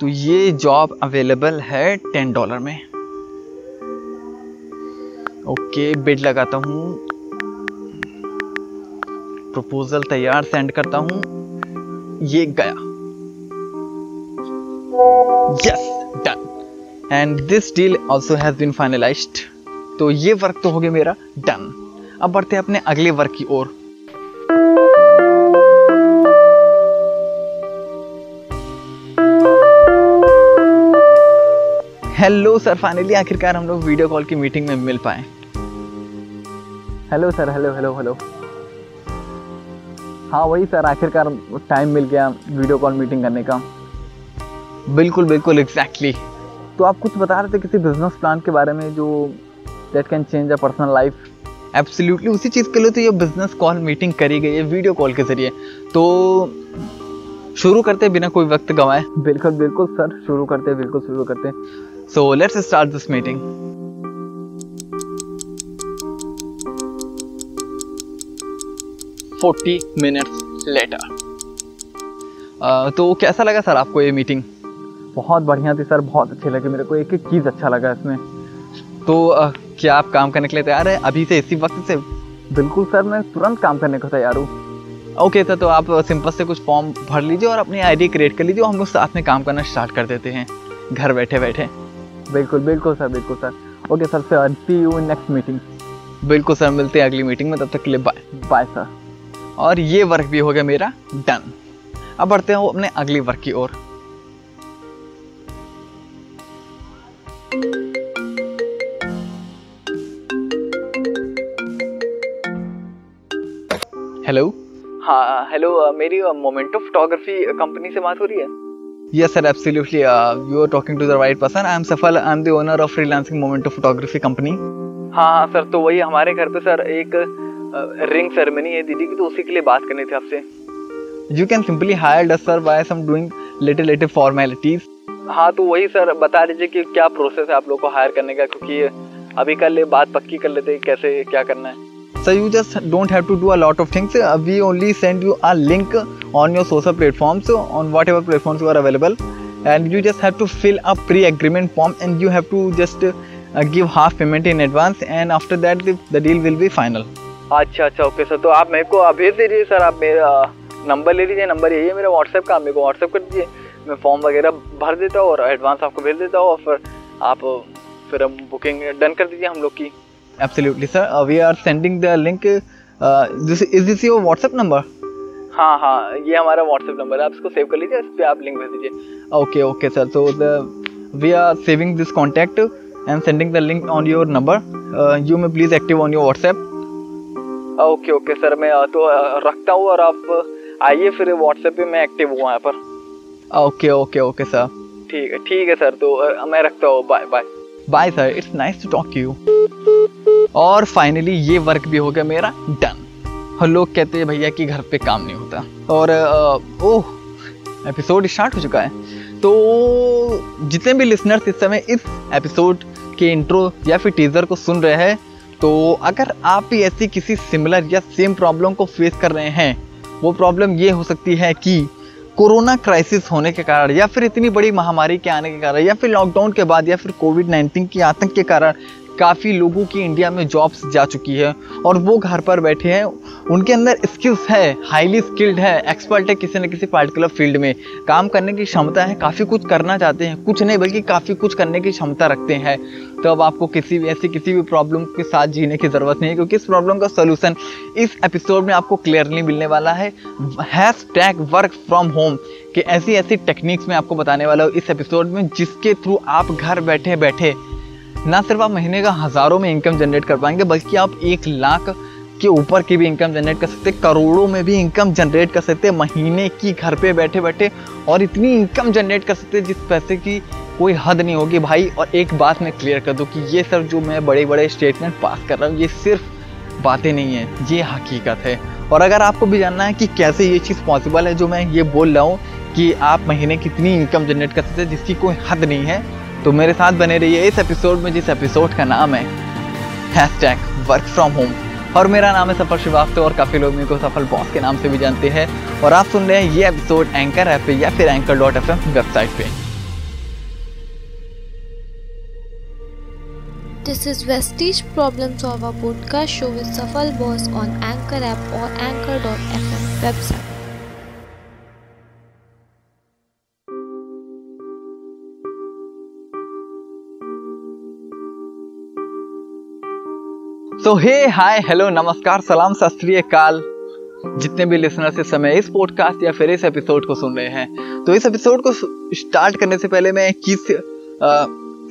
तो ये job available है टेन डॉलर में। ओके बिड लगाता हूँ। प्रपोजल तैयार सेंड करता हूँ। ये गया। Yes done and this deal also has been finalized तो ये वर्क तो हो गया मेरा डन अब बढ़ते हैं अपने अगले वर्क की ओर। हेलो सर फाइनली आखिरकार हम लोग वीडियो कॉल की मीटिंग में मिल पाए। Hello sir hello hello hello हाँ वही सर आखिरकार टाइम मिल गया वीडियो कॉल मीटिंग करने का। बिल्कुल बिल्कुल एग्जैक्टली exactly. तो आप कुछ बता रहे थे किसी बिज़नेस प्लान के बारे में जो that can change a personal life absolutely उसी चीज़ के लिए तो ये बिज़नेस कॉल मीटिंग करी गई है वीडियो कॉल के ज़रिए। तो शुरू करते बिना कोई वक्त गंवाए। बिल्कुल बिल्कुल सर शुरू करते, बिल्कुल शुरू करते। So let's start this meeting forty minutes later तो कैसा लगा सर आपको ये मीटिंग बहुत बढ़िया थी सर बहुत अच्छे लगे मेरे को। एक एक चीज़ अच्छा लगा इसमें। तो uh, क्या आप काम करने के लिए तैयार है? अभी से इसी वक्त से? बिल्कुल सर मैं तुरंत काम करने को तैयार हूँ। ओके सर तो आप सिंपल से कुछ फॉर्म भर लीजिए और अपनी आईडी क्रिएट कर लीजिए और हम लोग साथ में काम करना स्टार्ट कर देते हैं। घर बैठे बैठे बिल्कुल बिल्कुल सर बिल्कुल sir. Okay sir sir see you in next meeting बिल्कुल सर मिलते हैं अगली मीटिंग में तब तक के लिए बाय बाय सर और ये वर्क भी हो गया मेरा डन अब बढ़ते हैं अपने अगली वर्क की ओर। हेलो हाँ हेलो मेरी मोमेंटो फोटोग्राफी कंपनी से बात हो रही है। Yes, sir, absolutely. Uh, you are talking to the right person. I am Safal. I am the owner of freelancing Momento Photography Company. हाँ हाँ सर तो वही हमारे घर पे सर एक रिंग सेरेमनी है दीदी की तो उसी के लिए बात करनी थी आपसे you can simply hire us sir by some doing little little formalities हाँ तो वही सर बता दीजिए कि क्या प्रोसेस है आप लोग को हायर करने का क्योंकि अभी कल बात पक्की कर लेते कैसे क्या करना है So you just don't have to do a lot of things. Uh, we only send you a link on your social platforms on whatever platforms you are available, and you just have to fill a pre-agreement form and you have to just uh, give half payment in advance, and after that the, the deal will be final. अच्छा अच्छा okay sir तो आप मेरे को भेज दीजिए sir आप मेरा नंबर ले लीजिए नंबर यही है मेरा व्हाट्सएप का मेरे को व्हाट्सएप कर दीजिए मैं फॉर्म वगैरह भर देता हूँ और एडवांस आपको भेज देता हूँ और फिर आप फिर बुकिंग डन कर दीजिए हम लोग की Absolutely, sir. Uh, we are sending the link. Uh, this is this your WhatsApp number? हाँ हाँ ये हमारा व्हाट्सएप नंबर है। आप इसको सेव कर लीजिए इस पर आप लिंक भेज दीजिए। Okay okay sir the we are saving this contact and sending the link on your number you may please active on your WhatsApp okay okay sir मैं तो रखता हूँ और आप आइए फिर व्हाट्सएप पे मैं एक्टिव हुआ यहाँ पर। ओके ओके ओके सर ठीक है ठीक है सर तो मैं रखता हूँ। Bye bye bye sir it's nice to talk you और फाइनली ये वर्क भी हो गया मेरा डन और लोग कहते हैं भैया कि घर पे काम नहीं होता. और ओह एपिसोड स्टार्ट हो चुका है. तो जितने भी लिसनर्स इस समय इस एपिसोड के इंट्रो या फिर टीजर को सुन रहे हैं तो अगर आप भी ऐसी किसी सिमिलर या सेम प्रॉब्लम को फेस कर रहे हैं, वो प्रॉब्लम ये हो सकती है कि कोरोना क्राइसिस होने के कारण या फिर इतनी बड़ी महामारी के आने के कारण या फिर लॉकडाउन के बाद या फिर कोविड नाइन्टीन की आतंक के कारण काफ़ी लोगों की इंडिया में जॉब्स जा चुकी है और वो घर पर बैठे हैं। उनके अंदर स्किल्स है हाईली स्किल्ड है एक्सपर्ट है किसी न किसी पार्टिकुलर फ़ील्ड में। काम करने की क्षमता है, काफ़ी कुछ करना चाहते हैं। कुछ नहीं, बल्कि काफ़ी कुछ करने की क्षमता रखते हैं। तो अब आपको किसी भी, ऐसी किसी भी प्रॉब्लम के साथ जीने की ज़रूरत नहीं है, क्योंकि इस प्रॉब्लम का सोल्यूशन इस एपिसोड में आपको क्लियरली मिलने वाला है। Hashtag work from home कि ऐसी ऐसी टेक्निक्स में आपको बताने वाला हूँ इस एपिसोड में, जिसके थ्रू आप घर बैठे बैठे ना सिर्फ़ आप महीने का हज़ारों में इनकम जनरेट कर पाएँगे, बल्कि आप एक लाख के ऊपर की भी इनकम जनरेट कर सकते करोड़ों में भी इनकम जनरेट कर सकते महीने की घर पे बैठे बैठे और इतनी इनकम जनरेट कर सकते जिस पैसे की कोई हद नहीं होगी। भाई, और एक बात मैं क्लियर कर दूँ कि ये सब जो मैं बड़े बड़े स्टेटमेंट पास कर रहा हूँ, ये सिर्फ़ बातें नहीं है, ये हकीकत है। और अगर आपको भी जानना है कि कैसे ये चीज़ पॉसिबल है, जो मैं ये बोल रहा हूँ कि आप महीने कितनी इनकम जनरेट कर सकते हैं, जिसकी कोई हद नहीं है तो मेरे साथ बने रहिए इस एपिसोड में, जिस एपिसोड का नाम है हैशटैग वर्क फ्रॉम होम और मेरा नाम है सफल श्रीवास्तव और काफ़ी लोग मेरे को सफल बॉस के नाम से भी जानते हैं। और आप सुन रहे हैं ये एपिसोड एंकर ऐप पे या फिर एंकर डॉट एफ़ वेबसाइट पे। This is Vestige Problem Solver podcast, show with Safal Boss on Anchor app or anchor.fm website. So hey hi hello नमस्कार सलाम सत काल जितने भी लिसनर्स इस समय इस पॉडकास्ट या फिर इस एपिसोड को सुन रहे हैं तो इस एपिसोड को स्टार्ट करने से पहले मैं एक चीज़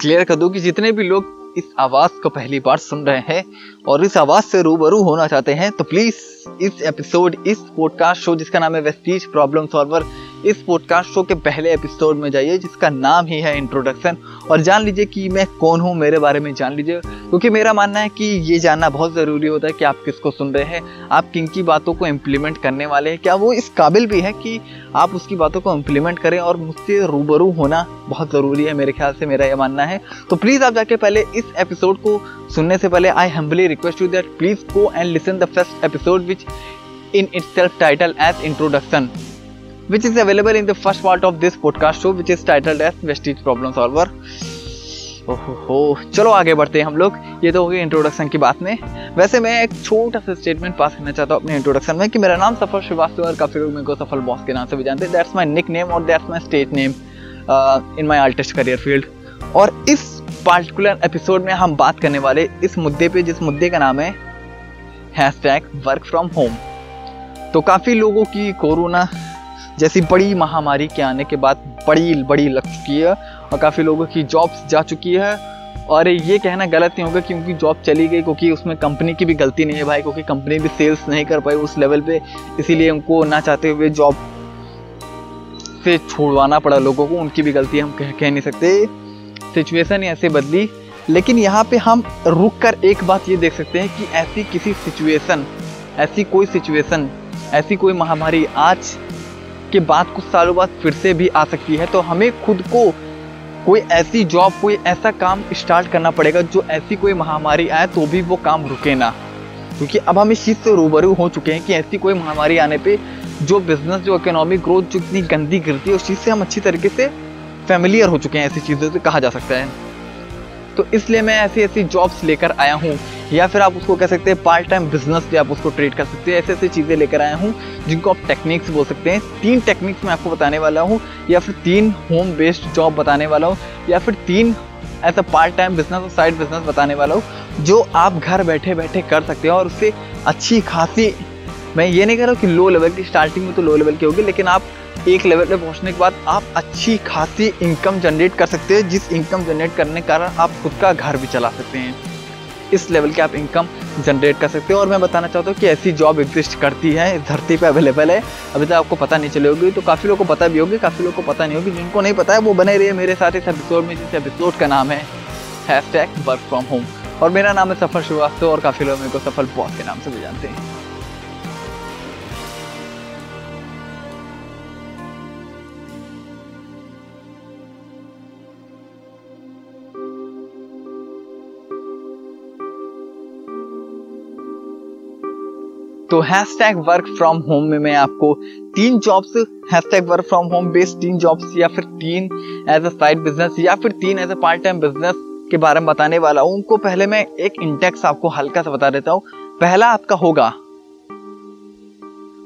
क्लियर कर दूँ कि जितने भी लोग इस आवाज़ को पहली बार सुन रहे हैं और इस आवाज़ से रूबरू होना चाहते हैं तो प्लीज़ इस एपिसोड इस पॉडकास्ट शो जिसका नाम है वेस्टीज प्रॉब्लम सॉल्वर इस पॉडकास्ट शो के पहले एपिसोड में जाइए, जिसका नाम ही है इंट्रोडक्शन और जान लीजिए कि मैं कौन हूँ, मेरे बारे में जान लीजिए। क्योंकि मेरा मानना है कि ये जानना बहुत ज़रूरी होता है कि आप किसको सुन रहे हैं, आप किन की बातों को इम्प्लीमेंट करने वाले हैं। क्या वो इस काबिल भी है कि आप उसकी बातों को इम्प्लीमेंट करें और मुझसे रूबरू होना बहुत ज़रूरी है, मेरे ख्याल से मेरा यह मानना है। तो प्लीज़ आप जाके पहले इस एपिसोड को सुनने से पहले I humbly request you that please go and listen the first episode which in itself title as introduction which is available in the first part of this podcast show, which is titled as vestige problem solver. ओहो चलो आगे बढ़ते हैं हम लोग। ये तो हो गई इंट्रोडक्शन की बात में। वैसे मैं एक छोटा सा स्टेटमेंट पास करना चाहता हूँ अपने इंट्रोडक्शन में कि मेरा नाम सफल श्रीवास्तव और काफ़ी लोग मेरे को सफल बॉस के नाम से भी जानते हैं। दैट्स माय निक नेम और that's my state name in my artist career field और इस पार्टिकुलर एपिसोड में हम बात करने वाले इस मुद्दे पे, जिस मुद्दे का नाम है हैशटैग वर्क फ्रॉम होम तो काफ़ी लोगों की कोरोना जैसी बड़ी महामारी के आने के बाद बड़ी बड़ी लग चुकी है और काफ़ी लोगों की जॉब्स जा चुकी है। और ये कहना गलत नहीं होगा क्योंकि जॉब चली गई क्योंकि उसमें कंपनी की भी गलती नहीं है भाई क्योंकि कंपनी भी सेल्स नहीं कर पाई उस लेवल पे इसीलिए उनको ना चाहते हुए जॉब से छुड़वाना पड़ा लोगों को उनकी भी गलती हम कह, कह नहीं सकते। सिचुएशन ऐसे बदली। लेकिन यहाँ पे हम रुक कर एक बात ये देख सकते हैं कि ऐसी किसी सिचुएशन ऐसी कोई सिचुएशन ऐसी कोई महामारी आज के बाद कुछ सालों बाद फिर से भी आ सकती है तो हमें खुद को कोई ऐसी जॉब कोई ऐसा काम स्टार्ट करना पड़ेगा जो ऐसी कोई महामारी आए तो भी वो काम रुके ना। क्योंकि अब हम इस चीज़ से रूबरू हो चुके हैं कि ऐसी कोई महामारी आने पे जो बिज़नेस जो इकोनॉमिक ग्रोथ जो इतनी गंदी गिरती है, उस चीज़ से हम अच्छी तरीके से फेमिलियर हो चुके हैं, ऐसी चीज़ों से कहा जा सकता है। तो इसलिए मैं ऐसी ऐसी जॉब्स लेकर आया हूँ या फिर आप उसको कह सकते हैं पार्ट टाइम बिज़नेस भी आप उसको ट्रेड कर सकते हैं। ऐसे ऐसी चीज़ें लेकर आया हूँ, जिनको आप टेक्निक्स बोल सकते हैं। तीन टेक्निक्स मैं आपको बताने वाला हूँ, या फिर तीन होम बेस्ड जॉब बताने वाला हूँ, या फिर तीन ऐसा पार्ट टाइम बिज़नेस और साइड बिज़नेस बताने वाला हूँ, जो आप घर बैठे बैठे कर सकते हो। और उससे अच्छी खासी, मैं ये नहीं कह रहा हूँ कि लो लेवल की स्टार्टिंग में तो लो लेवल की होगी, लेकिन आप एक लेवल पे पहुँचने के बाद आप अच्छी खासी इनकम जनरेट कर सकते हैं, जिस इनकम जनरेट करने के कारण आप खुद का घर भी चला सकते हैं। इस लेवल के आप इनकम जनरेट कर सकते हो। और मैं बताना चाहता हूँ कि ऐसी जॉब एग्जिस्ट करती है, इस धरती पर अवेलेबल है। अभी तक आपको पता नहीं चली होगी तो काफ़ी लोगों को पता भी होगी, काफ़ी लोगों को पता नहीं होगी, जिनको नहीं पता है, वो बने रही है मेरे साथ इस एपिसोड में, जिस एपिसोड का नाम है hashtag work from home और मेरा नाम है सफल श्रीवास्तव, और काफ़ी लोग मेरे को सफल बॉस के नाम से भी जानते हैं। तो hashtag work from home में मैं आपको तीन jobs hashtag work from home based तीन जॉब्स या फिर तीन एज अ साइड बिज़नेस या फिर तीन as a part time business के बारे में बताने वाला हूँ। उनको पहले मैं एक इंडेक्स आपको हल्का सा बता देता हूँ। पहला आपका होगा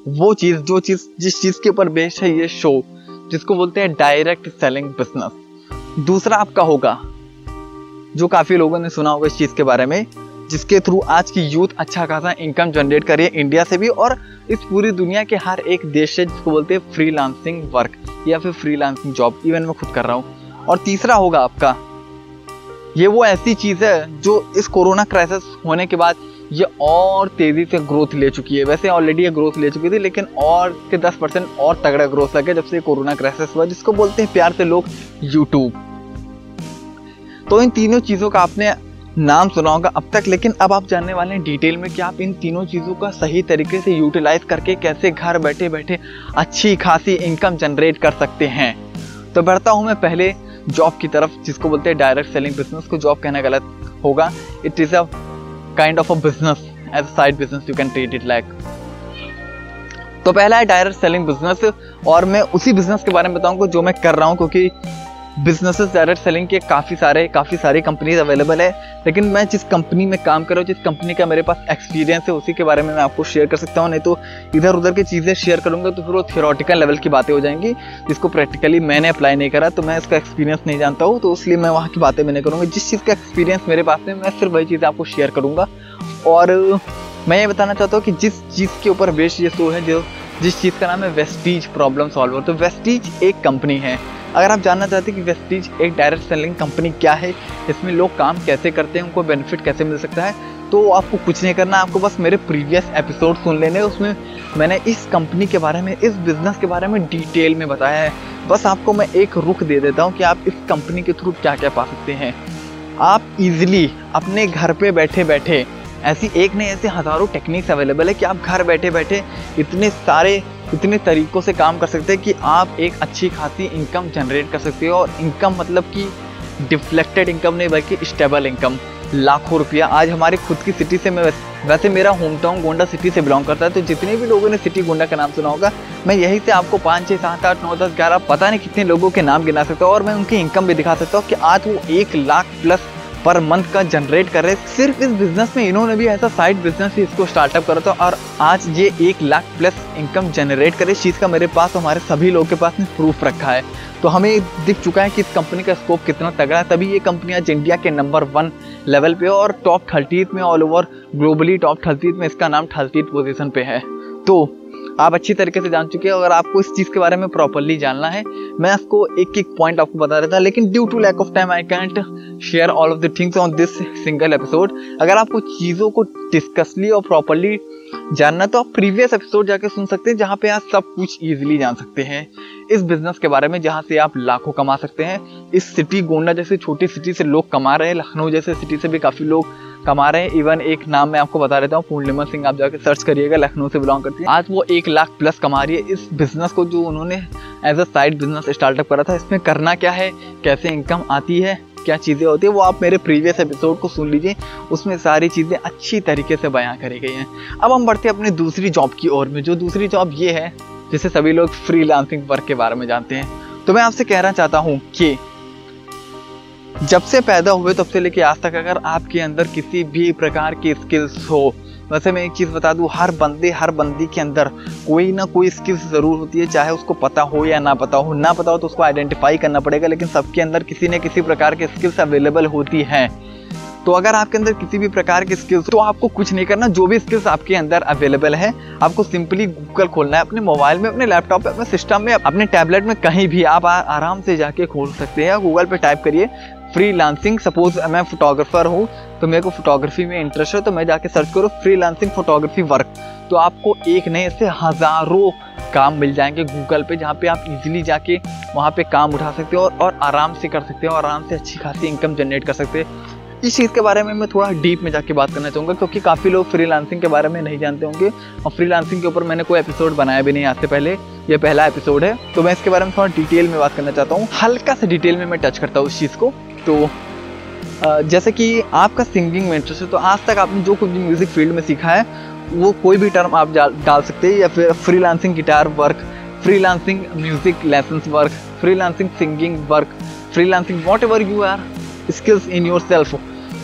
वो चीज़, जो चीज़, जिस चीज़ के ऊपर बेस्ड है ये शो जिसको बोलते हैं डायरेक्ट सेलिंग बिज़नेस दूसरा आपका होगा, जो काफ़ी लोगों ने सुना होगा इस चीज़ के बारे में। जिसके थ्रू आज की यूथ अच्छा खासा इनकम जनरेट कर रही है इंडिया से भी और इस पूरी दुनिया के हर एक देश से जिसको बोलते हैं फ्रीलांसिंग वर्क या फिर फ्रीलांसिंग जॉब इवन मैं खुद कर रहा हूँ। और तीसरा होगा आपका, ये वो ऐसी चीज़ है जो इस कोरोना क्राइसिस होने के बाद ये और तेज़ी से ग्रोथ ले चुकी है। वैसे ऑलरेडी ये ग्रोथ ले चुकी थी, लेकिन और के 10 परसेंट और तगड़ा ग्रोथ लगे जब से कोरोना क्राइसिस हुआ, जिसको बोलते हैं प्यार से लोग यूट्यूब तो इन तीनों चीज़ों का आपने नाम सुना होगा अब तक, लेकिन अब आप जानने वाले हैं डिटेल में कि आप इन तीनों चीज़ों का सही तरीके से यूटिलाइज करके कैसे घर बैठे बैठे अच्छी खासी इनकम जनरेट कर सकते हैं। तो बढ़ता हूँ मैं पहले जॉब की तरफ़, जिसको बोलते हैं डायरेक्ट सेलिंग बिज़नेस को जॉब कहना गलत होगा। It is a kind of a business as a side business you can treat it like तो पहला है डायरेक्ट सेलिंग बिज़नेस और मैं उसी बिज़नेस के बारे में बताऊँगा जो मैं कर रहा हूँ, क्योंकि बिजनेसेस डायरेक्ट सेलिंग के काफ़ी सारे, काफ़ी सारी कंपनीज़ अवेलेबल है। लेकिन मैं जिस कंपनी में काम कर रहा हूँ, जिस कंपनी का मेरे पास एक्सपीरियंस है, उसी के बारे में मैं आपको शेयर कर सकता हूँ। नहीं तो इधर उधर की चीज़ें शेयर करूँगा तो फिर वो थियोरटिकल लेवल की बातें हो जाएँगी, जिसको प्रैक्टिकली मैंने अप्लाई नहीं करा तो मैं इसका एक्सपीरियंस नहीं जानता हूँ। तो इसलिए मैं वहाँ की बातें मैं नहीं करूँगा। जिस चीज़ का एक्सपीरियंस मेरे पास है, मैं सिर्फ़ वही चीज़ें आपको शेयर करूँगा। और मैं ये बताना चाहता हूँ कि जिस चीज़ के ऊपर बेस्ड ये शो है, जो जिस चीज़ का नाम है वेस्टीज प्रॉब्लम सॉल्वर तो वेस्टीज एक कंपनी है। अगर आप जानना चाहते हैं कि वेस्टीज एक डायरेक्ट सेलिंग कंपनी क्या है, इसमें लोग काम कैसे करते हैं, उनको बेनिफिट कैसे मिल सकता है तो आपको कुछ नहीं करना, आपको बस मेरे प्रीवियस एपिसोड सुन लेने उसमें मैंने इस कंपनी के बारे में, इस बिज़नेस के बारे में डिटेल में बताया है। बस आपको मैं एक रुख दे देता हूँ कि आप इस कंपनी के थ्रू क्या क्या पा सकते हैं। आप इजीली अपने घर पे बैठे बैठे ऐसी एक नहीं, ऐसे हज़ारों टेक्निक्स अवेलेबल है कि आप घर बैठे बैठे इतने सारे इतने तरीक़ों से काम कर सकते हैं कि आप एक अच्छी खासी इनकम जनरेट कर सकते हो। और इनकम मतलब कि डिफ्लेक्टेड इनकम नहीं, बल्कि स्टेबल इनकम लाखों रुपया। आज हमारे खुद की सिटी से मैं वैसे मेरा होम टाउन गोंडा सिटी से बिलोंग करता है तो जितने भी लोगों ने सिटी गोंडा का नाम सुना होगा, मैं यही से आपको पाँच छः सात, आठ, नौ, दस, ग्यारह, पता नहीं कितने लोगों के नाम गिना सकता हूँ, और मैं उनकी इनकम भी दिखा सकता हूँ कि आज वो एक लाख प्लस पर मंथ का जनरेट कर रहे, सिर्फ़ इस बिज़नेस में इन्होंने भी ऐसा साइड बिज़नेस ही इसको स्टार्टअप करा था और आज ये एक लाख प्लस इनकम जनरेट करे। इस चीज़ का मेरे पास, हमारे सभी लोगों के पास प्रूफ रखा है। तो हमें दिख चुका है कि इस कंपनी का स्कोप कितना तगड़ा है। तभी ये कंपनी आज इंडिया के नंबर वन लेवल पे और टॉप थर्टीथ में all over globally top thirtieth में इसका नाम थर्टीथ पोजिशन पे है। तो आप अच्छी तरीके से जान चुके हैं, अगर आपको इस चीज़ के बारे में प्रॉपरली जानना है, मैं आपको एक एक पॉइंट आपको बता रहा था, लेकिन due to lack of time I can't share all of the things on this single episode अगर आपको चीज़ों को डिस्कसली और प्रॉपरली जानना तो आप प्रीवियस एपिसोड जाके सुन सकते हैं, जहाँ पे आप सब कुछ इजीली जान सकते हैं। इस बिज़नेस के बारे में, जहाँ से आप लाखों कमा सकते हैं। इस सिटी गोंडा जैसे छोटी सिटी से लोग कमा रहे हैं, लखनऊ जैसे सिटी से भी काफ़ी लोग कमा रहे हैं। इवन एक नाम मैं आपको बता देता हूँ, पूर्णिमा सिंह, आप जाके सर्च करिएगा, लखनऊ से बिलोंग करती है। आज वो एक लाख प्लस कमा रही है। इस बिज़नेस को जो उन्होंने as a side business startup करा था, इसमें करना क्या है? कैसे इनकम आती है? क्या चीज़ें होती है? वो आप मेरे प्रीवियस एपिसोड को सुन लीजिए। उसमें सारी चीज़ें अच्छी तरीके से बयां करी गई हैं। अब हम बढ़ते हैं अपनी दूसरी जॉब की ओर में। जो दूसरी जॉब ये है, जिसे सभी लोग फ्री वर्क के बारे में जानते हैं। तो मैं आपसे कहना चाहता हूँ कि जब से पैदा हुए तब से लेके आज तक अगर आपके अंदर किसी भी प्रकार की स्किल्स हो, वैसे मैं एक चीज़ बता दूँ, हर बंदे, हर बंदी के अंदर कोई ना कोई स्किल्स ज़रूर होती है, चाहे उसको पता हो या ना पता हो। ना पता हो तो उसको आइडेंटिफाई करना पड़ेगा, लेकिन सबके अंदर किसी न किसी प्रकार के स्किल्स अवेलेबल होती हैं। तो अगर आपके अंदर किसी भी प्रकार की स्किल्स तो आपको कुछ नहीं करना, जो भी स्किल्स आपके अंदर अवेलेबल है, आपको सिंपली गूगल खोलना है, अपने मोबाइल में, अपने लैपटॉप में अपने सिस्टम में, अपने टैबलेट में, कहीं भी आप आराम से जाके खोल सकते हैं गूगल पे टाइप करिए फ्री लांसिंग सपोज़ मैं फोटोग्राफर हूँ तो मेरे को फोटोग्राफी में इंटरेस्ट है तो मैं जाके सर्च करूँ फ्री लांसिंग फोटोग्राफी वर्क तो आपको एक नहीं से हज़ारों काम मिल जाएँगे गूगल पे जहाँ पे आप इजीली जाके वहाँ पे काम उठा सकते हो और, और आराम से कर सकते हो और आराम से अच्छी खासी इनकम जनरेट कर सकते हैं। इस चीज़ के बारे में मैं थोड़ा डीप में जाके बात करना चाहूँगा क्योंकि काफ़ी लोग फ्रीलांसिंग के बारे में नहीं जानते होंगे और फ्रीलांसिंग के ऊपर मैंने कोई एपिसोड बनाया भी नहीं आज से पहले ये पहला एपिसोड है। तो मैं इसके बारे में थोड़ा डिटेल में बात करना चाहता हूँ। हल्का से डिटेल में मैं टच करता हूँ उस चीज़ को। तो जैसे कि आपका सिंगिंग में इंटरेस्ट है तो आज तक आपने जो कुछ भी म्यूज़िक फ़ील्ड में सीखा है, वो कोई भी टर्म आप डाल सकते हैं, या फिर freelancing guitar work freelancing music lessons work freelancing singing work freelancing whatever you are skills in yourself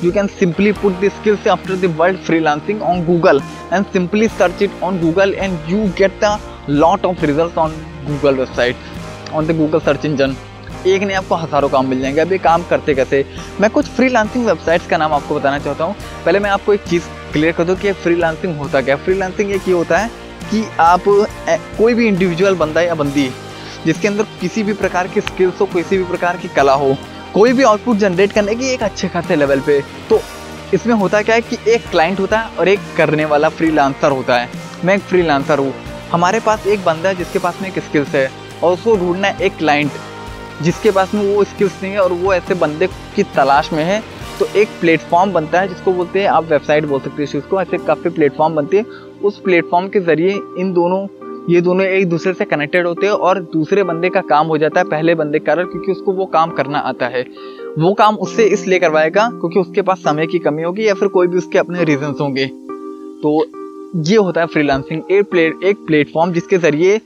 you can simply put the skills after the world freelancing on Google and simply search it on Google and you get the lot of result on Google website on the Google search engine एक नहीं आपको हज़ारों काम मिल जाएँगे। अभी काम करते कैसे मैं कुछ फ्री वेबसाइट्स का नाम आपको बताना चाहता हूँ। पहले मैं आपको एक चीज़ क्लियर कर दूँ कि फ्री होता क्या? फ्री एक ये होता है कि आप कोई भी इंडिविजुअल बंदा या बंदी, जिसके अंदर किसी भी प्रकार की स्किल्स हो, किसी भी प्रकार की कला हो, कोई भी आउटपुट जनरेट करने की एक अच्छे खासे लेवल पे तो इसमें होता क्या है कि एक क्लाइंट होता है और एक करने वाला फ्री होता है। मैं एक फ्री हूँ। हमारे पास एक बंदा है जिसके पास में एक स्किल्स है और उसको ढूंढना है एक क्लाइंट जिसके पास में वो स्किल्स नहीं है और वो ऐसे बंदे की तलाश में है तो एक प्लेटफॉर्म बनता है जिसको बोलते हैं, आप वेबसाइट बोल सकते हैं उसको ऐसे काफ़ी प्लेटफॉर्म बनती है। उस प्लेटफॉर्म के ज़रिए इन दोनों, ये दोनों एक दूसरे से कनेक्टेड होते हैं और दूसरे बंदे का काम हो जाता है पहले बंदे का क्योंकि उसको वो काम करना आता है। वो काम उससे इसलिए करवाएगा क्योंकि उसके पास समय की कमी होगी या फिर कोई भी उसके अपने रीजन होंगे। तो ये होता है फ्रीलांसिंग एक प्लेट एक प्लेटफॉर्म जिसके ज़रिए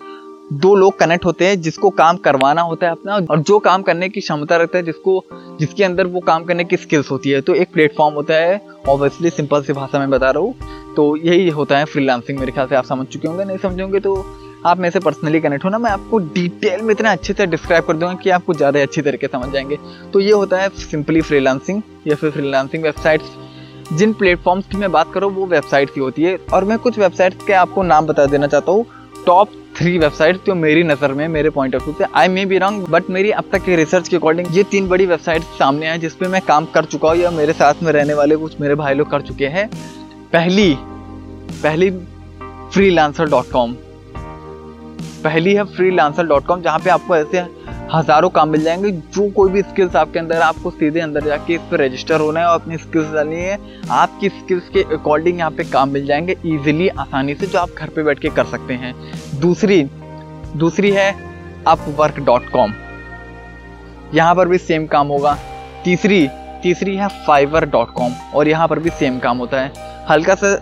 दो लोग कनेक्ट होते हैं, जिसको काम करवाना होता है अपना, और जो काम करने की क्षमता रखता है, जिसको, जिसके अंदर वो काम करने की स्किल्स होती है। तो एक प्लेटफॉर्म होता है ऑब्वियसली सिंपल सी भाषा में बता रहा हूँ। तो यही होता है फ्रीलांसिंग मेरे ख्याल से, आप समझ चुके होंगे, नहीं समझोगे तो आप मेरे से पर्सनली कनेक्ट हो ना, मैं आपको डिटेल में इतना अच्छे से डिस्क्राइब कर दूँगा कि आपको ज़्यादा अच्छी तरीके समझ जाएँगे। तो ये होता है सिंपली फ्रीलांसिंग या फिर फ्रीलांसिंग वेबसाइट्स जिन प्लेटफॉर्म्स की मैं बात करूँ, वो वेबसाइट की होती है। और मैं कुछ वेबसाइट्स के आपको नाम बता देना चाहता हूँ। टॉप थ्री वेबसाइट जो मेरी नज़र में, मेरे पॉइंट ऑफ़ व्यू से I may be wrong but मेरी अब तक की रिसर्च के अकॉर्डिंग ये तीन बड़ी वेबसाइट सामने आए जिसपे मैं काम कर चुका हूँ या मेरे साथ में रहने वाले कुछ मेरे भाई लोग कर चुके हैं। पहली पहली फ्री पहली है फ्री लांसर डॉट कॉम जहाँ पे आपको ऐसे हज़ारों काम मिल जाएँगे। जो कोई भी स्किल्स आपके अंदर आपको सीधे अंदर जाके इस पर रजिस्टर होना है और अपनी स्किल्स डालनी है। आपकी स्किल्स के अकॉर्डिंग यहाँ पे काम मिल जाएँगे इजीली आसानी से, जो आप घर पे बैठ के कर सकते हैं। दूसरी दूसरी है अपवर्क डॉट कॉम यहाँ पर भी सेम काम होगा। तीसरी तीसरी है फाइवर डॉट कॉम और यहाँ पर भी सेम काम होता है। हल्का सा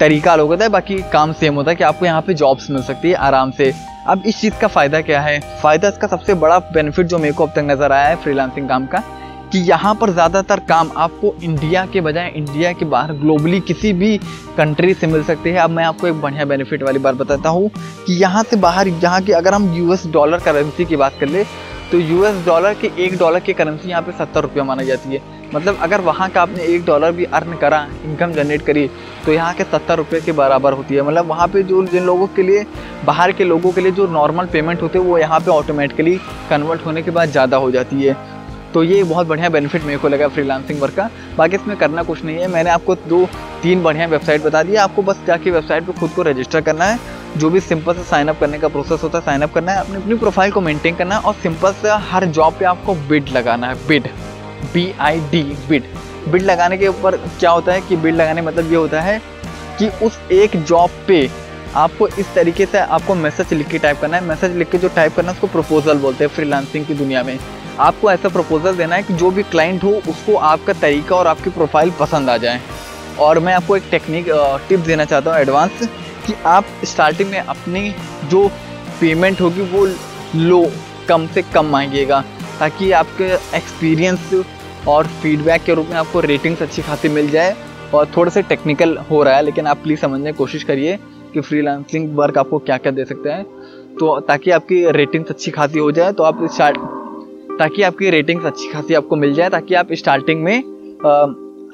तरीका अलग होता है, बाकी काम सेम होता है कि आपको यहाँ पे जॉब्स मिल सकती है आराम से। अब इस चीज़ का फ़ायदा क्या है? फ़ायदा इसका सबसे बड़ा बेनिफिट जो मेरे को अब तक नज़र आया है फ्रीलांसिंग काम का, कि यहाँ पर ज़्यादातर काम आपको इंडिया के बजाय इंडिया के बाहर ग्लोबली किसी भी कंट्री से मिल सकते हैं। अब मैं आपको एक बढ़िया बेनिफिट वाली बात बताता हूँ कि यहाँ से बाहर, यहाँ की अगर हम यूएस डॉलर करेंसी की बात कर ले तो यूएस डॉलर के एक डॉलर की करेंसी यहाँ पे सत्तर रुपया माना जाती है। मतलब अगर वहाँ का आपने एक डॉलर भी अर्न करा इनकम जनरेट करी तो यहाँ के सत्तर रुपये के बराबर होती है। मतलब वहाँ पे जो जिन लोगों के लिए, बाहर के लोगों के लिए जो नॉर्मल पेमेंट होते हैं, वो यहाँ पे ऑटोमेटिकली कन्वर्ट होने के बाद ज़्यादा हो जाती है। तो ये बहुत बढ़िया बेनिफिट मेरे को लगा फ्रीलांसिंग वर्क का। बाकी इसमें करना कुछ नहीं है। मैंने आपको दो, तीन बढ़िया वेबसाइट बता दी आपको बस जाके वेबसाइट पर खुद को रजिस्टर करना है। जो भी सिंपल से साइनअप करने का प्रोसेस होता है साइनअप करना है। अपनी अपनी प्रोफ़ाइल को मेंटेन करना है और सिंपल से हर जॉब पे आपको बिड लगाना है bid B I D bid bid लगाने के ऊपर क्या होता है कि बिड लगाने मतलब ये होता है कि उस एक जॉब पे आपको इस तरीके से आपको मैसेज लिख के टाइप करना है। मैसेज लिख के जो टाइप करना है, उसको प्रपोजल बोलते हैं फ्रीलांसिंग की दुनिया में। आपको ऐसा प्रपोजल देना है कि जो भी क्लाइंट हो, उसको आपका तरीका और आपकी प्रोफ़ाइल पसंद आ जाए। और मैं आपको एक टेक्निक टिप देना चाहता हूँ एडवांस कि आप स्टार्टिंग में अपनी जो पेमेंट होगी वो लो, कम से कम मांगिएगा। ताकि आपके एक्सपीरियंस और फीडबैक के रूप में आपको रेटिंग्स अच्छी खासी मिल जाए और थोड़े से टेक्निकल हो रहा है लेकिन आप प्लीज़ समझने की कोशिश करिए कि फ्रीलांसिंग वर्क आपको क्या क्या दे सकते हैं। तो ताकि आपकी रेटिंग्स अच्छी खासी हो जाए तो आप स्टार्ट ताकि आपकी रेटिंग्स अच्छी खासी आपको मिल जाए ताकि आप स्टार्टिंग में आ,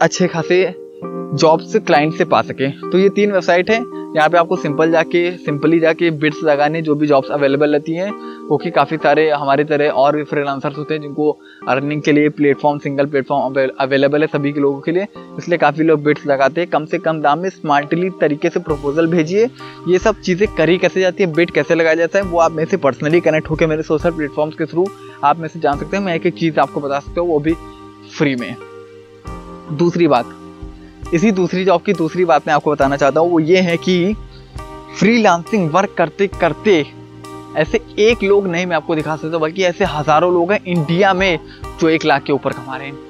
अच्छे खासे जॉब्स क्लाइंट से पा सके। तो ये तीन वेबसाइट है। यहाँ पे आपको सिंपल जाके सिंपली जाके बिट्स लगाने, जो भी जॉब्स अवेलेबल रहती हैं, वो कि काफ़ी सारे हमारे तरह और भी फ्रीलांसर्स होते हैं, जिनको अर्निंग के लिए प्लेटफॉर्म सिंगल प्लेटफॉर्म अवेलेबल है सभी के लोगों के लिए। इसलिए काफ़ी लोग बिट्स लगाते हैं। कम से कम दाम में स्मार्टली तरीके से प्रपोजल भेजिए। ये सब चीज़ें करी कैसे जाती है बिट कैसे लगाया जाता है, वो आप मेरे से पर्सनली कनेक्ट होकर मेरे सोशल प्लेटफॉर्म्स के थ्रू आप मेरे से जान सकते हैं। मैं एक एक चीज़ आपको बता सकता हूँ, वो भी फ्री में। दूसरी बात इसी दूसरी जॉब की दूसरी बात मैं आपको बताना चाहता हूँ, वो ये है कि फ्रीलांसिंग वर्क करते करते ऐसे एक लोग नहीं मैं आपको दिखा सकता, बल्कि ऐसे हज़ारों लोग हैं इंडिया में जो एक लाख के ऊपर कमा रहे हैं।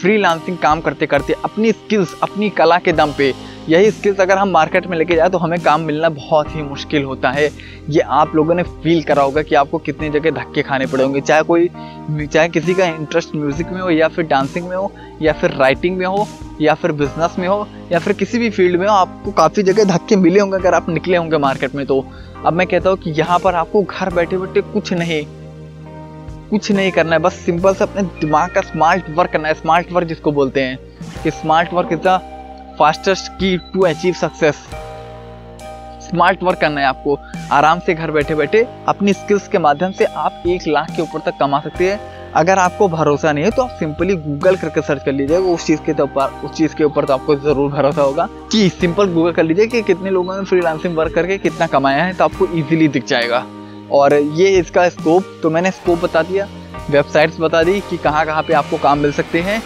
फ्रीलांसिंग काम करते करते अपनी स्किल्स अपनी कला के दम पे, यही स्किल्स अगर हम मार्केट में लेके जाए तो हमें काम मिलना बहुत ही मुश्किल होता है। ये आप लोगों ने फील करा होगा कि आपको कितनी जगह धक्के खाने पड़े होंगे, चाहे कोई, चाहे किसी का इंटरेस्ट म्यूज़िक में हो या फिर डांसिंग में हो, या फिर राइटिंग में हो, या फिर बिज़नेस में हो, या फिर किसी भी फ़ील्ड में हो, आपको काफ़ी जगह धक्के मिले होंगे अगर आप निकले होंगे मार्केट में। तो अब मैं कहता हूँ कि यहाँ पर आपको घर बैठे बैठे कुछ नहीं कुछ नहीं करना है, बस सिंपल से अपने दिमाग का स्मार्ट वर्क करना है, स्मार्ट वर्क जिसको बोलते हैं, कि smart work is the fastest key to achieve success. Smart work करना है आपको, आराम से घर बैठे बैठे अपनी स्किल्स के माध्यम से आप एक लाख के ऊपर तक कमा सकते हैं। अगर आपको भरोसा नहीं है तो आप सिंपली गूगल करके सर्च कर लीजिएगा, उस चीज़ के ऊपर, उस चीज़ के ऊपर तो आपको ज़रूर भरोसा होगा। कि सिंपल गूगल कर लीजिए कि कितने लोगों ने फ्रीलांसिंग वर्क करके कितना कमाया है तो आपको ईजिली दिख जाएगा। और ये इसका स्कोप तो मैंने स्कोप बता दिया वेबसाइट्स बता दी कि कहाँ कहाँ पे आपको काम मिल सकते हैं।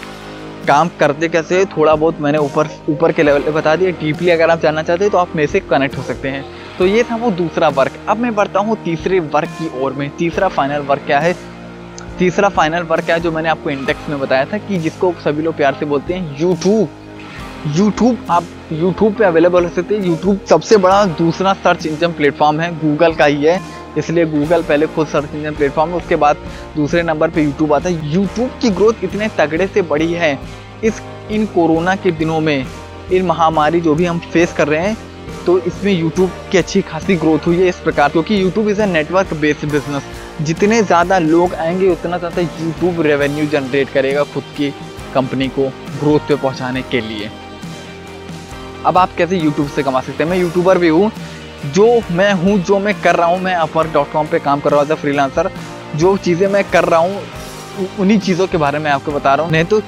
काम करते कैसे, थोड़ा बहुत मैंने ऊपर ऊपर के लेवल पे बता दिया डीपली अगर आप जानना चाहते हैं तो आप मेरे से कनेक्ट हो सकते हैं। तो ये था वो दूसरा वर्क। अब मैं बढ़ता हूँ तीसरे वर्क की ओर में। तीसरा फाइनल वर्क क्या है? तीसरा फाइनल वर्क क्या है जो मैंने आपको इंडेक्स में बताया था कि जिसको सभी लोग प्यार से बोलते हैं यूट्यूब यूट्यूब आप यूट्यूब पे अवेलेबल हो सकते हैं। यूट्यूब सबसे बड़ा दूसरा सर्च इंजन प्लेटफॉर्म है गूगल का ही है। इसलिए गूगल पहले खुद सर्च इंजन प्लेटफॉर्म है, उसके बाद दूसरे नंबर पे यूट्यूब आता है। यूट्यूब की ग्रोथ इतने तगड़े से बढ़ी है इस, इन कोरोना के दिनों में, इन महामारी जो भी हम फेस कर रहे हैं तो इसमें यूट्यूब की अच्छी खासी ग्रोथ हुई है इस प्रकार, क्योंकि YouTube is a network based business जितने ज़्यादा लोग आएँगे, उतना ज़्यादा यूट्यूब रेवेन्यू जनरेट करेगा खुद की कंपनी को ग्रोथ पे पहुँचाने के लिए। अब आप कैसे यूट्यूब से कमा सकते हैं? मैं यूट्यूबर भी हूँ, जो मैं हूँ, जो मैं कर रहा हूँ, मैं अपवर्क डॉट कॉम पर काम कर रहा हूँ फ्रीलांसर जो चीज़ें मैं कर रहा हूँ उन्हीं चीज़ों के बारे में आपको बता रहा हूँ। नहीं तो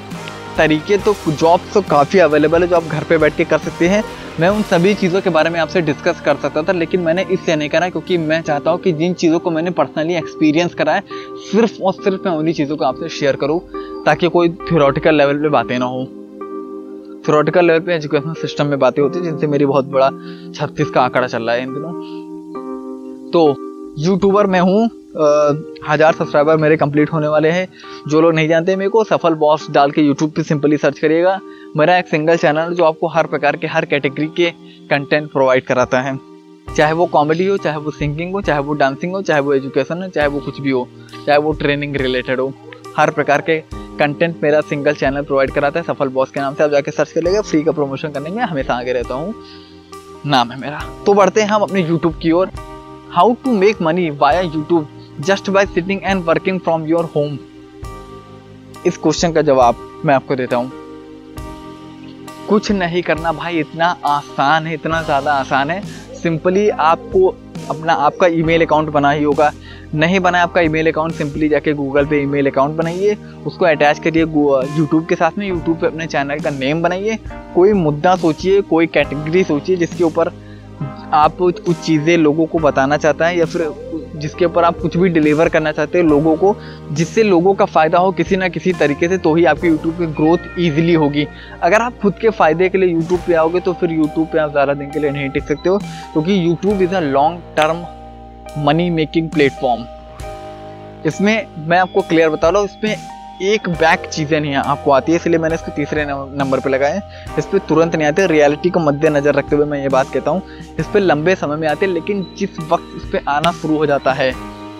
तरीके तो जॉब तो काफ़ी अवेलेबल है जो आप घर पे बैठ के कर सकते हैं। मैं उन सभी चीज़ों के बारे में आपसे डिस्कस कर सकता था, लेकिन मैंने इससे नहीं करा क्योंकि मैं चाहता हूँ कि जिन चीज़ों को मैंने पर्सनली एक्सपीरियंस करा है, सिर्फ़ और सिर्फ़ मैं उन्हीं चीज़ों को आपसे शेयर करूँ, ताकि कोई थियोरटिकल लेवल पर बातें ना हो। थियोरटिकल लेवल पे एजुकेशन सिस्टम में बातें होती है, जिनसे मेरी बहुत बड़ा छत्तीस का आंकड़ा चल रहा है इन दिनों। तो यूट्यूबर मैं हूँ हज़ार सब्सक्राइबर मेरे कंप्लीट होने वाले हैं। जो लोग नहीं जानते मेरे को, सफल बॉस डाल के यूट्यूब पे सिंपली सर्च करिएगा। मेरा एक सिंगल चैनल जो आपको हर प्रकार के, हर कैटेगरी के कंटेंट प्रोवाइड कराता है। चाहे वो कॉमेडी हो, चाहे वो सिंगिंग हो, चाहे वो डांसिंग हो, चाहे वो एजुकेशन हो, चाहे वो कुछ भी हो, चाहे वो ट्रेनिंग रिलेटेड हो, हर प्रकार के कंटेंट मेरा सिंगल चैनल प्रोवाइड कराता है, सफल बॉस के नाम से। आप जाके सर्च कर लेगा फ्री का प्रमोशन करने में हमेशा आगे रहता हूँ। नाम है मेरा। तो बढ़ते हैं हम अपने यूट्यूब की ओर। How to make money via YouTube just by sitting and working from your home इस क्वेश्चन का जवाब मैं आपको देता हूँ। कुछ नहीं करना भाई, इतना आसान है, इतना ज़्यादा आसान है। सिंपली आपको अपना, आपका ईमेल अकाउंट बना ही होगा। नहीं बना आपका ईमेल अकाउंट सिंपली जाके गूगल पे ईमेल अकाउंट बनाइए, उसको अटैच करिए यूट्यूब के साथ में यूट्यूब पे अपने चैनल का नेम बनाइए। कोई मुद्दा सोचिए, कोई कैटेगरी सोचिए, जिसके ऊपर आप कुछ चीज़ें लोगों को बताना चाहते हैं, या फिर जिसके ऊपर आप कुछ भी डिलीवर करना चाहते हैं लोगों को, जिससे लोगों का फ़ायदा हो किसी ना किसी तरीके से तो ही आपकी यूट्यूब की ग्रोथ ईजिली होगी। अगर आप खुद के फ़ायदे के लिए यूट्यूब पे आओगे तो फिर यूट्यूब पे आप ज़्यादा दिन के लिए नहीं टिक सकते हो, क्योंकि YouTube is a long term money making platform इसमें मैं आपको क्लियर बता रहा हूँ, इसमें एक बैक चीज़ें नहीं आपको आती है, इसलिए मैंने इसको तीसरे नंबर पे लगाए इस पर तुरंत नहीं आते रियलिटी को मद्देनजर रखते हुए मैं ये बात कहता हूँ। इस पर लंबे समय में आते लेकिन जिस वक्त इस पर आना शुरू हो जाता है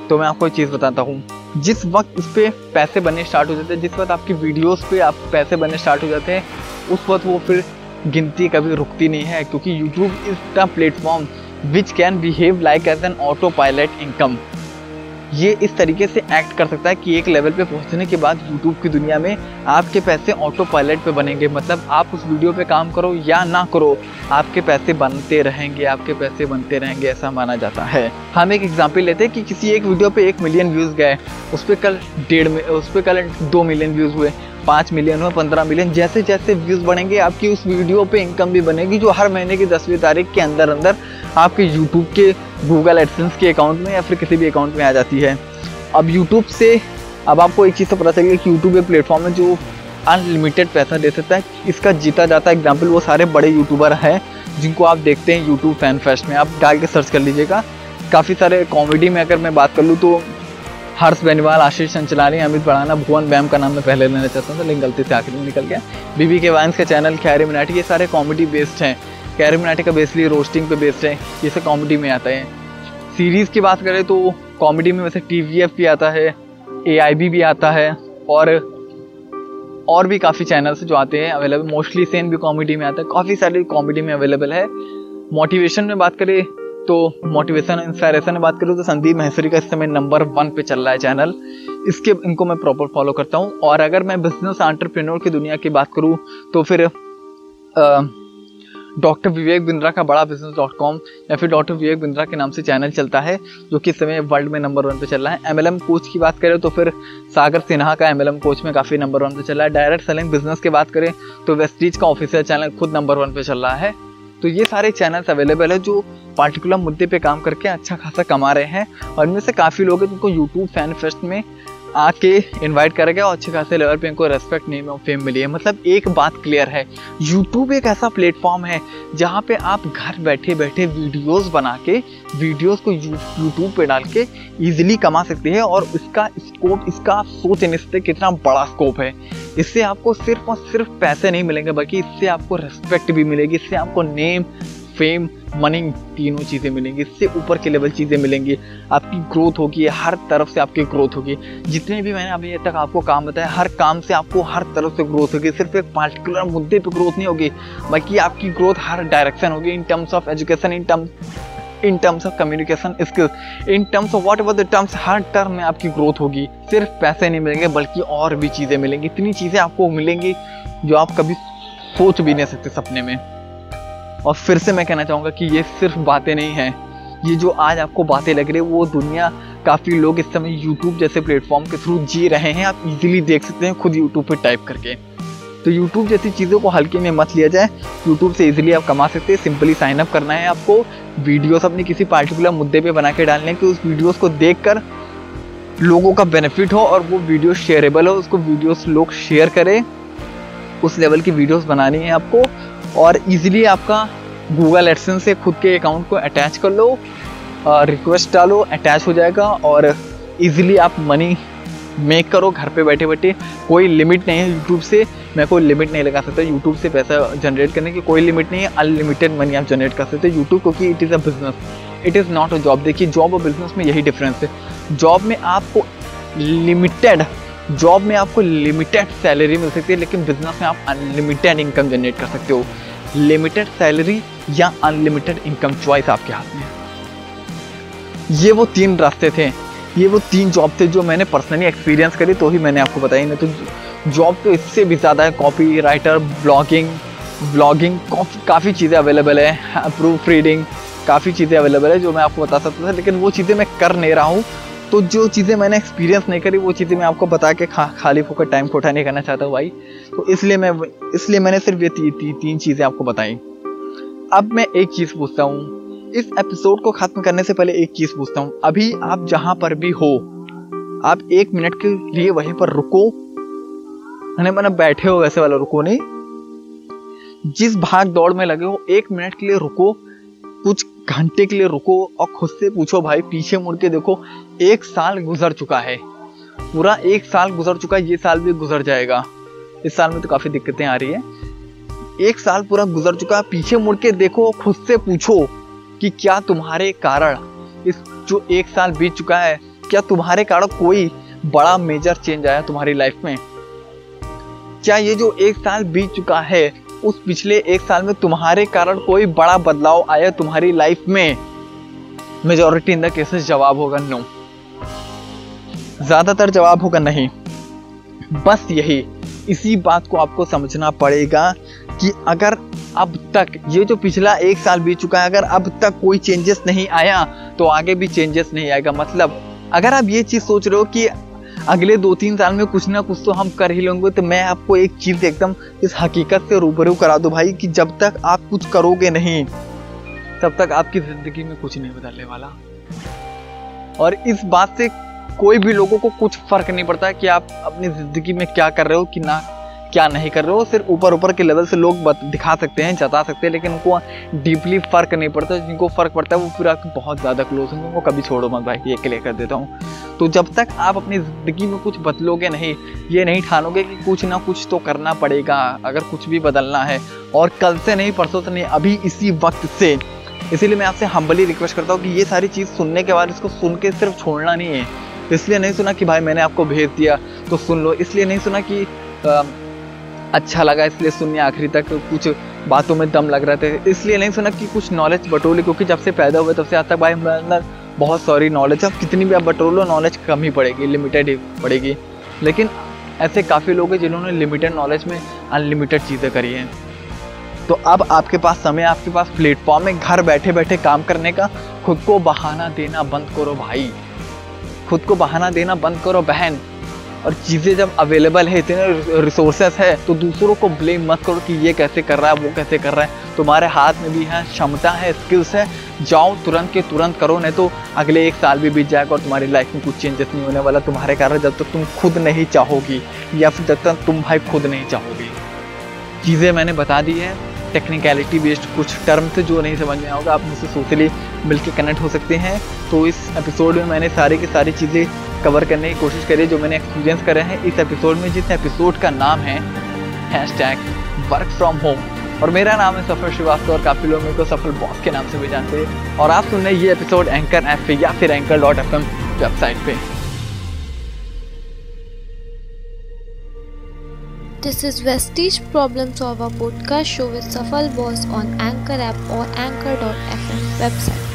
तो मैं आपको एक चीज़ बताता हूँ। जिस वक्त इस पर पैसे बनने स्टार्ट हो जाते हैं, जिस वक्त आपकी वीडियोस पे आप पैसे बनने स्टार्ट हो जाते हैं, उस वक्त वो फिर गिनती कभी रुकती नहीं है, क्योंकि YouTube the platform which can behave like as an autopilot income ये इस तरीके से एक्ट कर सकता है कि एक लेवल पे पहुँचने के बाद यूट्यूब की दुनिया में आपके पैसे ऑटो पायलट पे बनेंगे। मतलब आप उस वीडियो पे काम करो या ना करो, आपके पैसे बनते रहेंगे, आपके पैसे बनते रहेंगे, ऐसा माना जाता है। हम एक एग्ज़ाम्पल लेते हैं कि किसी एक वीडियो पे एक मिलियन व्यूज़ गए, उस पर कल डेढ़ उस पर कल दो मिलियन व्यूज़ हुए, पाँच मिलियन हुए, पंद्रह मिलियन जैसे जैसे व्यूज़ बढ़ेंगे, आपकी उस वीडियो पे इनकम भी बनेगी जो हर महीने की दसवीं तारीख के अंदर अंदर आपके यूट्यूब के गूगल एडसेंस के अकाउंट में या फिर किसी भी अकाउंट में आ जाती है। अब यूट्यूब से, अब आपको एक चीज़ तो पता चलेगी कि यूट्यूब एक प्लेटफॉर्म है जो अनलिमिटेड पैसा दे सकता है। इसका जीता जाता है एग्ज़ाम्पल वो सारे बड़े यूट्यूबर हैं, जिनको आप देखते हैं यूट्यूब फ़ैन फेस्ट में। आप डाल के सर्च कर लीजिएगा। काफ़ी सारे कॉमेडी में अगर मैं बात कर लूँ तो हर्ष बेनीवाल, आशीष संचलानी अमित बढ़ाना भुवन बैम का नाम मैं पहले लेना चाहता था लेकिन गलती से आखिर में निकल गया। बीबी के वाइंस का चैनल खैरी मिनाटी ये सारे कॉमेडी बेस्ड हैं। कैरी मिनाटी का बेसली रोस्टिंग पे बेस्ड है ये सब कॉमेडी में आता है। सीरीज़ की बात करें तो कॉमेडी में वैसे टी वी एफ़ भी आता है ए आई भी आता है और और भी काफ़ी चैनल्स जो आते हैं अवेलेबल मोस्टली सेन भी कॉमेडी में आता है काफ़ी सारी कॉमेडी में अवेलेबल है। मोटिवेशन में बात करें तो मोटिवेशन इंस्पायरेशन में बात करूँ तो संदीप महेश्वरी का इस समय नंबर वन पे चल रहा है चैनल इसके इनको मैं प्रॉपर फॉलो करता हूँ। और अगर मैं बिज़नेस एंटरप्रेन्योर की दुनिया की बात करूँ तो फिर आ, डॉक्टर विवेक बिंद्रा का बड़ा बिज़नेस डॉट कॉम या फिर डॉक्टर विवेक बिंद्रा के नाम से चैनल चलता है, जो कि इस समय वर्ल्ड में नंबर वन पे चल रहा है। एमएलएम कोच की बात करें तो फिर सागर सिन्हा का एमएलएम कोच में काफ़ी नंबर वन पे चल रहा है। डायरेक्ट सेलिंग बिज़नेस की बात करें तो वेस्टीज का ऑफिशियल चैनल खुद नंबर वन पे चल रहा है। तो ये सारे चैनल्स अवेलेबल है जो पार्टिकुलर मुद्दे पे काम करके अच्छा खासा कमा रहे हैं और इनमें से काफ़ी लोग हैं जिनको यूट्यूब फ़ैन फेस्ट में आके इनवाइट करेगा और अच्छे खासे लेवल पे इनको रेस्पेक्ट नेम और फेम मिली है। मतलब एक बात क्लियर है यूट्यूब एक ऐसा प्लेटफॉर्म है जहाँ पे आप घर बैठे बैठे वीडियोस बना के वीडियोस को यूट्यूब पे डाल के इजीली कमा सकते हैं और इसका स्कोप इसका सोच नहीं सकते कितना बड़ा स्कोप है। इससे आपको सिर्फ़ और सिर्फ़ पैसे नहीं मिलेंगे, बल्कि इससे आपको रेस्पेक्ट भी मिलेगी, इससे आपको नेम फेम मनी तीनों चीज़ें मिलेंगी, इससे ऊपर के लेवल चीज़ें मिलेंगी, आपकी ग्रोथ होगी, हर तरफ़ से आपकी ग्रोथ होगी। जितने भी मैंने अभी तक आपको काम बताया, हर काम से आपको हर तरफ़ से ग्रोथ होगी, सिर्फ़ एक पार्टिकुलर मुद्दे पर ग्रोथ नहीं होगी बल्कि आपकी ग्रोथ हर डायरेक्शन होगी in terms of education in terms in terms of communication skills in terms of whatever the terms her term में आपकी ग्रोथ होगी। सिर्फ़ पैसे नहीं मिलेंगे, बल्कि और भी चीज़ें मिलेंगी। इतनी चीज़ें आपको मिलेंगी जो आप कभी सोच भी नहीं सकते सपने में। और फिर से मैं कहना चाहूँगा कि ये सिर्फ़ बातें नहीं हैं। ये जो आज आपको बातें लग रही है, वो दुनिया, काफ़ी लोग इस समय यूट्यूब जैसे प्लेटफॉर्म के थ्रू जी रहे हैं। आप इजीली देख सकते हैं खुद यूट्यूब पे टाइप करके। तो यूट्यूब जैसी चीज़ों को हल्के में मत लिया जाए। यूट्यूब से इजीली आप कमा सकते हैं। सिंपली साइन अप करना है आपको। वीडियोस अपनी किसी पार्टिकुलर मुद्दे पे बना के डालने कि उस वीडियोस को देखकर लोगों का बेनिफिट हो और वो वीडियो शेयरेबल हो, उसको वीडियोस लोग शेयर करें। उस लेवल की वीडियोस बनानी है आपको। और इजीली आपका गूगल एडसेंस से खुद के अकाउंट को अटैच कर लो रिक्वेस्ट डालो अटैच हो जाएगा और इजीली आप मनी मेक करो घर पे बैठे बैठे। कोई लिमिट नहीं है यूट्यूब से, मैं कोई लिमिट नहीं लगा सकता यूट्यूब से पैसा जनरेट करने की, कोई लिमिट नहीं है अनलिमिटेड मनी आप जनरेट कर सकते हो यूट्यूब क्योंकि it is a business it is not a job देखिए जॉब और बिज़नेस में यही डिफरेंस है। जॉब में आपको लिमिटेड जॉब में आपको लिमिटेड सैलरी मिल सकती है, लेकिन बिज़नेस में आप अनलिमिटेड इनकम जनरेट कर सकते हो। लिमिटेड सैलरी या अनलिमिटेड इनकम चॉइस आपके हाथ में ये वो तीन रास्ते थे। ये वो तीन जॉब थे जो मैंने पर्सनली एक्सपीरियंस करी तो ही मैंने आपको बताई नहीं तो जॉब तो इससे भी ज़्यादा है। कॉपी राइटर ब्लॉगिंग ब्लॉगिंग काफ़ी चीज़ें अवेलेबल है। प्रूफ रीडिंग काफ़ी चीज़ें अवेलेबल है जो मैं आपको बता सकता था, लेकिन वो चीज़ें मैं कर नहीं रहा हूँ। तो जो चीज़ें मैंने एक्सपीरियंस नहीं करी वो चीज़ें मैं आपको बता के खा, खाली फोकर टाइम खोटा नहीं करना चाहता हूँ भाई। तो इसलिए मैं इसलिए मैंने सिर्फ़ ये ती, ती, तीन चीज़ें आपको बताई। अब मैं एक चीज़ पूछता हूँ। इस एपिसोड को खत्म करने से पहले एक चीज़ पूछता हूँ। अभी आप जहाँ पर भी हो आप एक मिनट के लिए वहीं पर रुको। मैंने मैंने बैठे हो वैसे वाला रुको नहीं। जिस भाग दौड़ में लगे हो एक मिनट के लिए रुको। कुछ घंटे के लिए रुको और खुद से पूछो, भाई, पीछे मुड़ के देखो, एक साल गुजर चुका है। पूरा एक साल गुजर चुका है, ये साल भी गुजर जाएगा। इस साल में तो काफ़ी दिक्कतें आ रही है। एक साल पूरा गुजर चुका है, पीछे मुड़ के देखो, खुद से पूछो कि क्या तुम्हारे कारण इस जो एक साल बीत चुका है, क्या तुम्हारे कारण कोई बड़ा मेजर चेंज आया तुम्हारी लाइफ में? क्या ये जो एक साल बीत चुका है उस पिछले एक साल में तुम्हारे कारण कोई बड़ा बदलाव आया तुम्हारी लाइफ में? मेजोरिटी इन द केसेस जवाब होगा नो ज़्यादातर जवाब होगा नहीं। बस यही, इसी बात को आपको समझना पड़ेगा कि अगर अब तक, ये जो पिछला एक साल बीत चुका है, अगर अब तक कोई चेंजेस नहीं आया तो आगे भी चेंजेस नहीं आएगा। मतलब अगर आप ये चीज़ सोच रहे हो कि अगले दो तीन साल में कुछ ना कुछ तो हम कर ही लेंगे। तो मैं आपको एक चीज़ एकदम इस हकीकत से रूबरू करा दो भाई कि जब तक आप कुछ करोगे नहीं, तब तक आपकी ज़िंदगी में कुछ नहीं बदलने वाला। और इस बात से कोई भी लोगों को कुछ फ़र्क नहीं पड़ता कि आप अपनी ज़िंदगी में क्या कर रहे हो कि ना। क्या नहीं कर रहे हो, सिर्फ़ ऊपर ऊपर के लेवल से लोग दिखा सकते हैं, जता सकते हैं, लेकिन उनको डीपली फ़र्क नहीं पड़ता। जिनको फ़र्क पड़ता है, वो पूरा बहुत ज़्यादा क्लोज होंगे उनको कभी छोड़ो मत भाई, ये क्लियर कर देता हूँ। तो जब तक आप अपनी ज़िंदगी में कुछ बदलोगे नहीं, ये नहीं ठानोगे कि कुछ ना कुछ तो करना पड़ेगा, अगर कुछ भी बदलना है। और कल से नहीं, परसों से नहीं, अभी इसी वक्त से। इसीलिए मैं आपसे हम्बली रिक्वेस्ट करता हूँ कि ये सारी चीज़ सुनने के बाद इसको सुन के सिर्फ़ छोड़ना नहीं है। इसलिए नहीं सुना कि भाई मैंने आपको भेज दिया तो सुन लो। इसलिए नहीं सुना कि अच्छा लगा, इसलिए सुनिए आखिरी तक कुछ बातों में दम लग रहे थे। इसलिए नहीं सुना कि कुछ नॉलेज बटोले, क्योंकि जब से पैदा हुए तब से आज तक भाई हमारे अंदर बहुत सॉरी नॉलेज है। कितनी भी आप बटोलो नॉलेज कम ही पड़ेगी लिमिटेड ही पड़ेगी। लेकिन ऐसे काफ़ी लोग हैं जिन्होंने लिमिटेड नॉलेज में अनलिमिटेड चीज़ें करी हैं। तो अब आपके पास समय आपके पास प्लेटफॉर्म है, घर बैठे बैठे काम करने का। खुद को बहाना देना बंद करो भाई। खुद को बहाना देना बंद करो बहन। और चीज़ें जब अवेलेबल है, इतने रिसोर्सेस है तो दूसरों को ब्लेम मत करो कि ये कैसे कर रहा है, वो कैसे कर रहा है। तुम्हारे हाथ में भी है, क्षमता है स्किल्स है, जाओ तुरंत के तुरंत करो, नहीं तो अगले एक साल भी बीत जाएगा और तुम्हारी लाइफ में कुछ चेंजेस नहीं होने वाला। तुम्हारे कारण जब तक तुम खुद नहीं चाहोगी, या फिर जब तक तुम भाई खुद नहीं चाहोगी। चीज़ें मैंने बता दी है टेक्निकलिटी बेस्ड कुछ टर्म थे जो नहीं समझ में आओगे, आप मुझसे सोशली मिलकर कनेक्ट हो सकते हैं। तो इस एपिसोड में मैंने सारी की सारी चीज़ें कवर करने की कोशिश करी, जो मैंने एक्सपीरियंस करे हैं। इस एपिसोड में जिस एपिसोड का नाम है hashtag work from home और मेरा नाम है सफल श्रीवास्तव, और काफ़ी लोग मेरे को सफल बॉस के नाम से भी जानते हैं। और आप सुन रहे ये एपिसोड एंकर ऐप पे या फिर एंकर डॉट एफ़ वेबसाइट पे। This is Vestige Problem Solver podcast show with Safal Boss on Anchor app or Anchor.fm website.